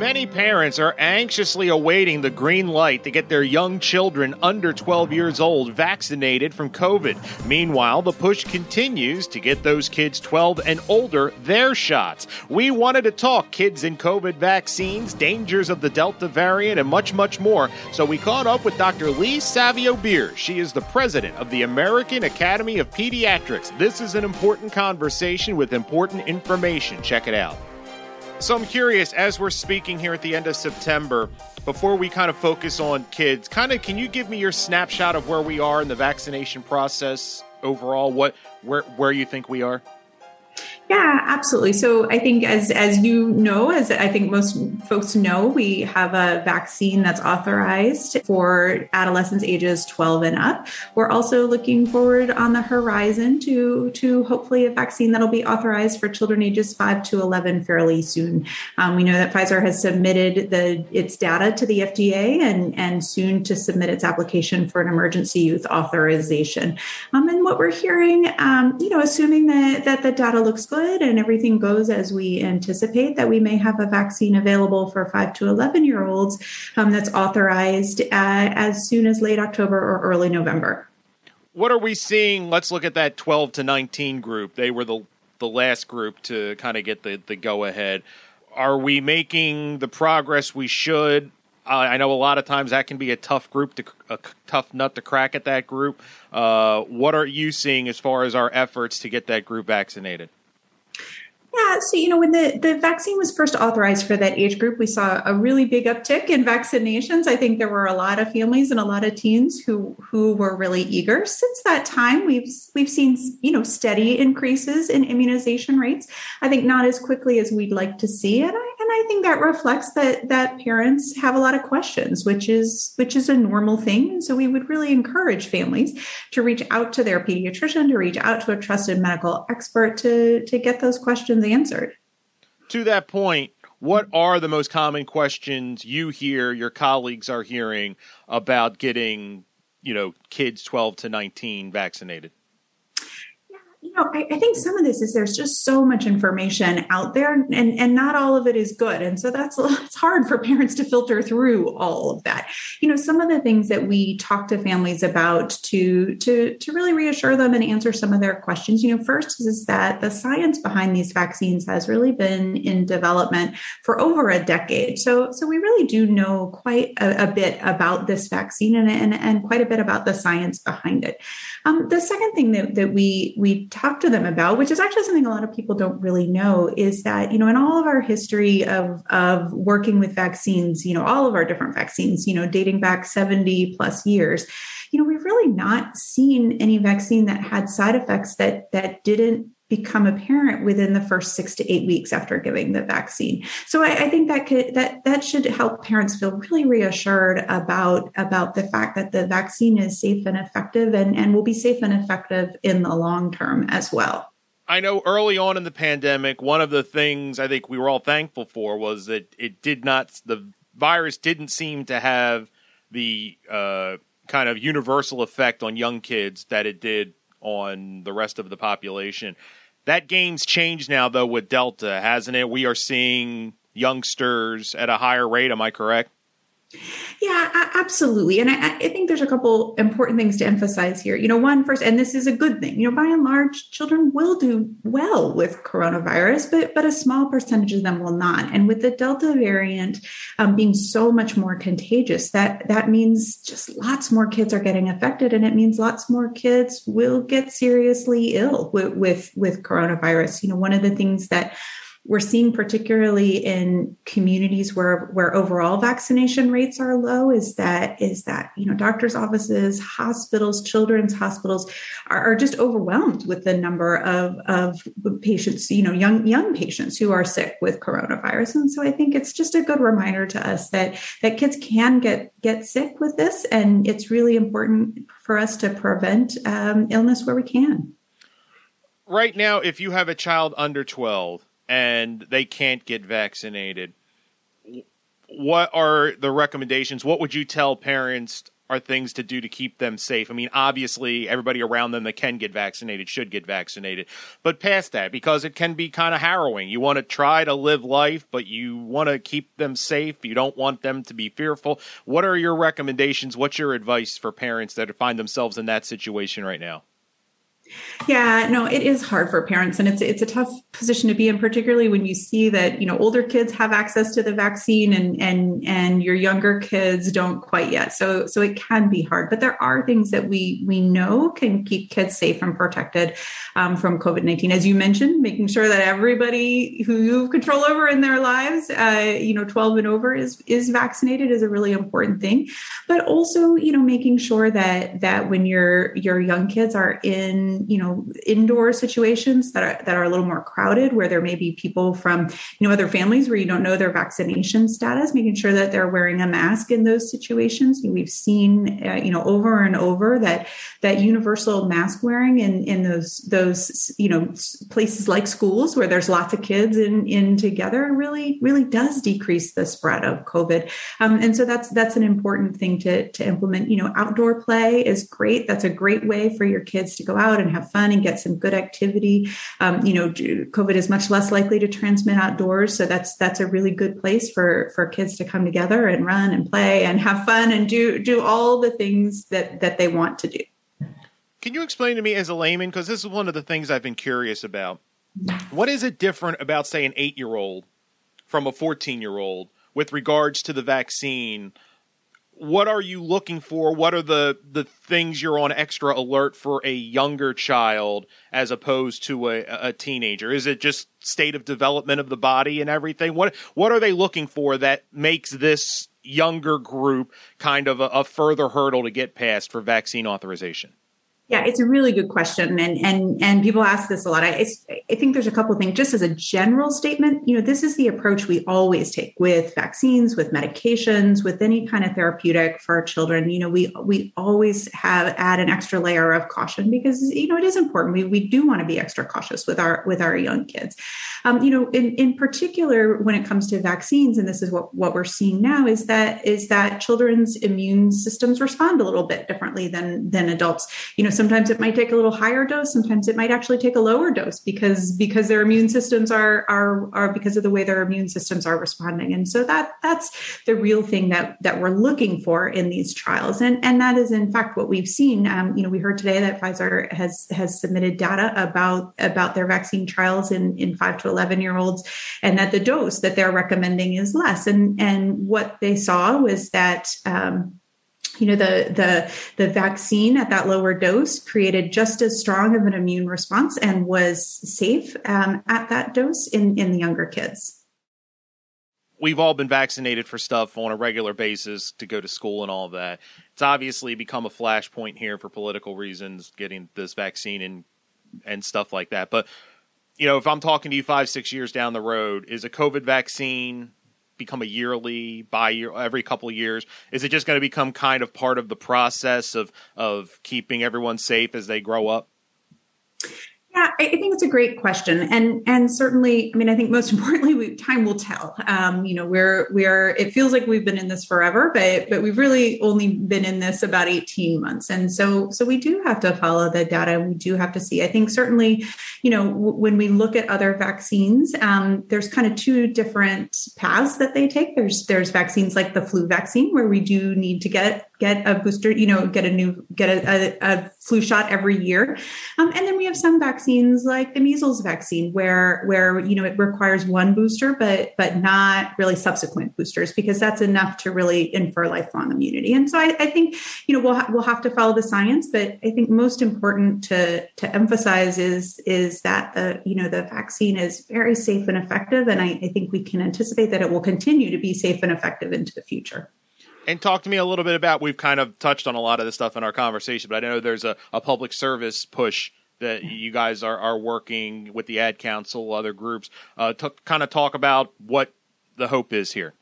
Many parents are anxiously awaiting the green light to get their young children under 12 years old vaccinated from COVID. Meanwhile, the push continues to get those kids 12 and older their shots. We wanted to talk kids and COVID vaccines, dangers of the Delta variant, and much, much more. So we caught up with Dr. Lee Savio Beers. She is the president of the American Academy of Pediatrics. This is an important conversation with important information. Check it out. So I'm curious, as we're speaking here at the end of September, before we kind of focus on kids, kind of can you give me your snapshot of where we are in the vaccination process overall? What where where you think we are? Yeah, absolutely. So I think as as you know, as I think most folks know, we have a vaccine that's authorized for adolescents ages 12 and up. We're also looking forward on the horizon to to hopefully a vaccine that'll be authorized for children ages 5 to 11 fairly soon. Um, we know that Pfizer has submitted the its data to the FDA and and soon to submit its application for an emergency use authorization. Um, and what we're hearing, um, you know, assuming that that the data looks good good and everything goes as we anticipate, that we may have a vaccine available for 5 to 11 year olds um, that's authorized uh, as soon as late October or early November. What are we seeing? Let's look at that 12 to 19 group. They were the, the last group to kind of get the, the go ahead. Are we making the progress we should? I know a lot of times that can be a tough group to a tough nut to crack at that group. Uh, what are you seeing as far as our efforts to get that group vaccinated? Yeah, so you know, when the, the vaccine was first authorized for that age group, we saw a really big uptick in vaccinations. I think there were a lot of families and a lot of teens who who were really eager. Since that time, we've we've seen you know steady increases in immunization rates. I think not as quickly as we'd like to see, and I I think that reflects that that parents have a lot of questions, which is which is a normal thing. And so we would really encourage families to reach out to their pediatrician, to reach out to a trusted medical expert to to get those questions answered. To that point, what are the most common questions you hear your colleagues are hearing about getting, you know, kids 12 to 19 vaccinated? You know, I, I, think some of this is there's just so much information out there, and and not all of it is good, and so that's it's hard for parents to filter through all of that. You know, some of the things that we talk to families about to to to really reassure them and answer some of their questions. You know, first is that the science behind these vaccines has really been in development for over a decade, so so we really do know quite a, a bit about this vaccine and, and and quite a bit about the science behind it. Um, the second thing that that we we talk to them about, which is actually something a lot of people don't really know, is that, you know, in all of our history of, of working with vaccines, you know, all of our different vaccines, you know, dating back 70 plus years, you know, we've really not seen any vaccine that had side effects that that didn't become apparent within the first six to eight weeks after giving the vaccine. So I, I, think that could that that should help parents feel really reassured about about the fact that the vaccine is safe and effective and, and will be safe and effective in the long term as well. I know early on in the pandemic, one of the things I think we were all thankful for was that it did not the virus didn't seem to have the uh, kind of universal effect on young kids that it did on the rest of the population. That game's changed now, though, with Delta, hasn't it? We are seeing youngsters at a higher rate. Am I correct? Yeah, absolutely. And I, I, think there's a couple important things to emphasize here. You know, one first, and this is a good thing. You know, by and large, children will do well with coronavirus, but but a small percentage of them will not. And with the Delta variant um, being so much more contagious, that that means just lots more kids are getting affected, and it means lots more kids will get seriously ill with with, with coronavirus. You know, one of the things that we're seeing particularly in communities where where overall vaccination rates are low is that is that you know doctors offices hospitals children's hospitals are, are just overwhelmed with the number of of patients you know young young patients who are sick with coronavirus. And so i think it's just a good reminder to us that that kids can get get sick with this and it's really important for us to prevent um, illness where we can. Right now if you have a child under 12 and they can't get vaccinated, what are the recommendations? What would you tell parents are things to do to keep them safe? I mean, obviously, everybody around them that can get vaccinated should get vaccinated. But past that, because it can be kind of harrowing, you want to try to live life, but you want to keep them safe. You don't want them to be fearful. What are your recommendations? What's your advice for parents that find themselves in that situation right now? Yeah, no, it is hard for parents and it's it's a tough position to be in particularly when you see that, you know, older kids have access to the vaccine and and and your younger kids don't quite yet. So so it can be hard, but there are things that we we know can keep kids safe and protected um, from COVID-19 as you mentioned, making sure that everybody who you have control over in their lives, uh, you know, 12 and over is is vaccinated is a really important thing. But also, you know, making sure that that when your your young kids are in you know indoor situations that are that are a little more crowded where there may be people from you know other families where you don't know their vaccination status making sure that they're wearing a mask in those situations. We've seen uh, you know over and over that that universal mask wearing in in those those you know places like schools where there's lots of kids in in together really really does decrease the spread of covid. Um, and so that's that's an important thing to to implement. You know outdoor play is great. That's a great way for your kids to go out and and have fun and get some good activity. Um, you know, COVID is much less likely to transmit outdoors, so that's that's a really good place for for kids to come together and run and play and have fun and do do all the things that that they want to do. Can you explain to me as a layman because this is one of the things I've been curious about. What is it different about say an 8-year-old from a 14-year-old with regards to the vaccine? What are you looking for? What are the the things you're on extra alert for a younger child as opposed to a, a teenager? Is it just state of development of the body and everything? What what are they looking for that makes this younger group kind of a, a further hurdle to get past for vaccine authorization? Yeah, it's a really good question, and and and people ask this a lot. I I think there's a couple of things. Just as a general statement, you know, this is the approach we always take with vaccines, with medications, with any kind of therapeutic for our children. You know, we we always have add an extra layer of caution because you know it is important. We we do want to be extra cautious with our with our young kids. Um, you know, in in particular when it comes to vaccines, and this is what what we're seeing now is that is that children's immune systems respond a little bit differently than than adults. You know sometimes it might take a little higher dose sometimes it might actually take a lower dose because because their immune systems are are are because of the way their immune systems are responding. And so that that's the real thing that that we're looking for in these trials. And and that is in fact what we've seen. Um, you know we heard today that pfizer has has submitted data about about their vaccine trials in in 5 to 11 year olds and that the dose that they're recommending is less. And and what they saw was that um, you know the the the vaccine at that lower dose created just as strong of an immune response and was safe um, at that dose in in the younger kids. We've all been vaccinated for stuff on a regular basis to go to school and all that. It's obviously become a flashpoint here for political reasons getting this vaccine and and stuff like that. But you know if i'm talking to you five six years down the road is a covid vaccine become a yearly, by year, every couple years? Is it just going to become kind of part of the process of of keeping everyone safe as they grow up? Yeah, I think it's a great question, and and certainly, I mean, I think most importantly, we, time will tell. Um, you know, we're we're it feels like we've been in this forever, but but we've really only been in this about eighteen months, and so so we do have to follow the data. We do have to see. I think certainly, you know, w- when we look at other vaccines, um, there's kind of two different paths that they take. There's there's vaccines like the flu vaccine where we do need to get get a booster, you know, get a new, get a, a, a flu shot every year. Um, and then we have some vaccines like the measles vaccine where, where, you know, it requires one booster, but, but not really subsequent boosters because that's enough to really infer lifelong immunity. And so I, I think, you know, we'll, ha- we'll have to follow the science, but I think most important to, to emphasize is, is that the, you know, the vaccine is very safe and effective. And I, I think we can anticipate that it will continue to be safe and effective into the future. And talk to me a little bit about we've kind of touched on a lot of this stuff in our conversation, but I know there's a, a public service push that you guys are, are working with the ad council, other groups, uh, to kind of talk about what the hope is here.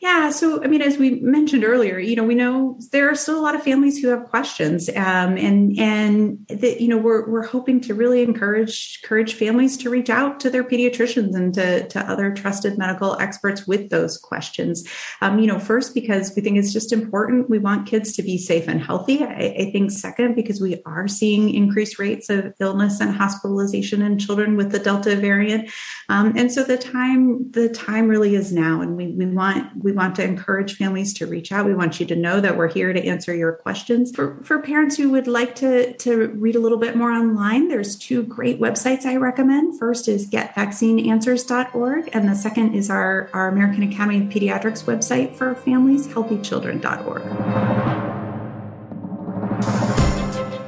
Yeah. So, I mean, as we mentioned earlier, you know, we know there are still a lot of families who have questions, um, and and that you know we're we're hoping to really encourage encourage families to reach out to their pediatricians and to to other trusted medical experts with those questions. Um, you know, first because we think it's just important. We want kids to be safe and healthy. I, I think second because we are seeing increased rates of illness and hospitalization in children with the Delta variant, um, and so the time the time really is now, and we we want we want to encourage families to reach out. We want you to know that we're here to answer your questions. For, for parents who would like to, to read a little bit more online, there's two great websites I recommend. First is getvaccineanswers.org, and the second is our, our American Academy of Pediatrics website for families, healthychildren.org.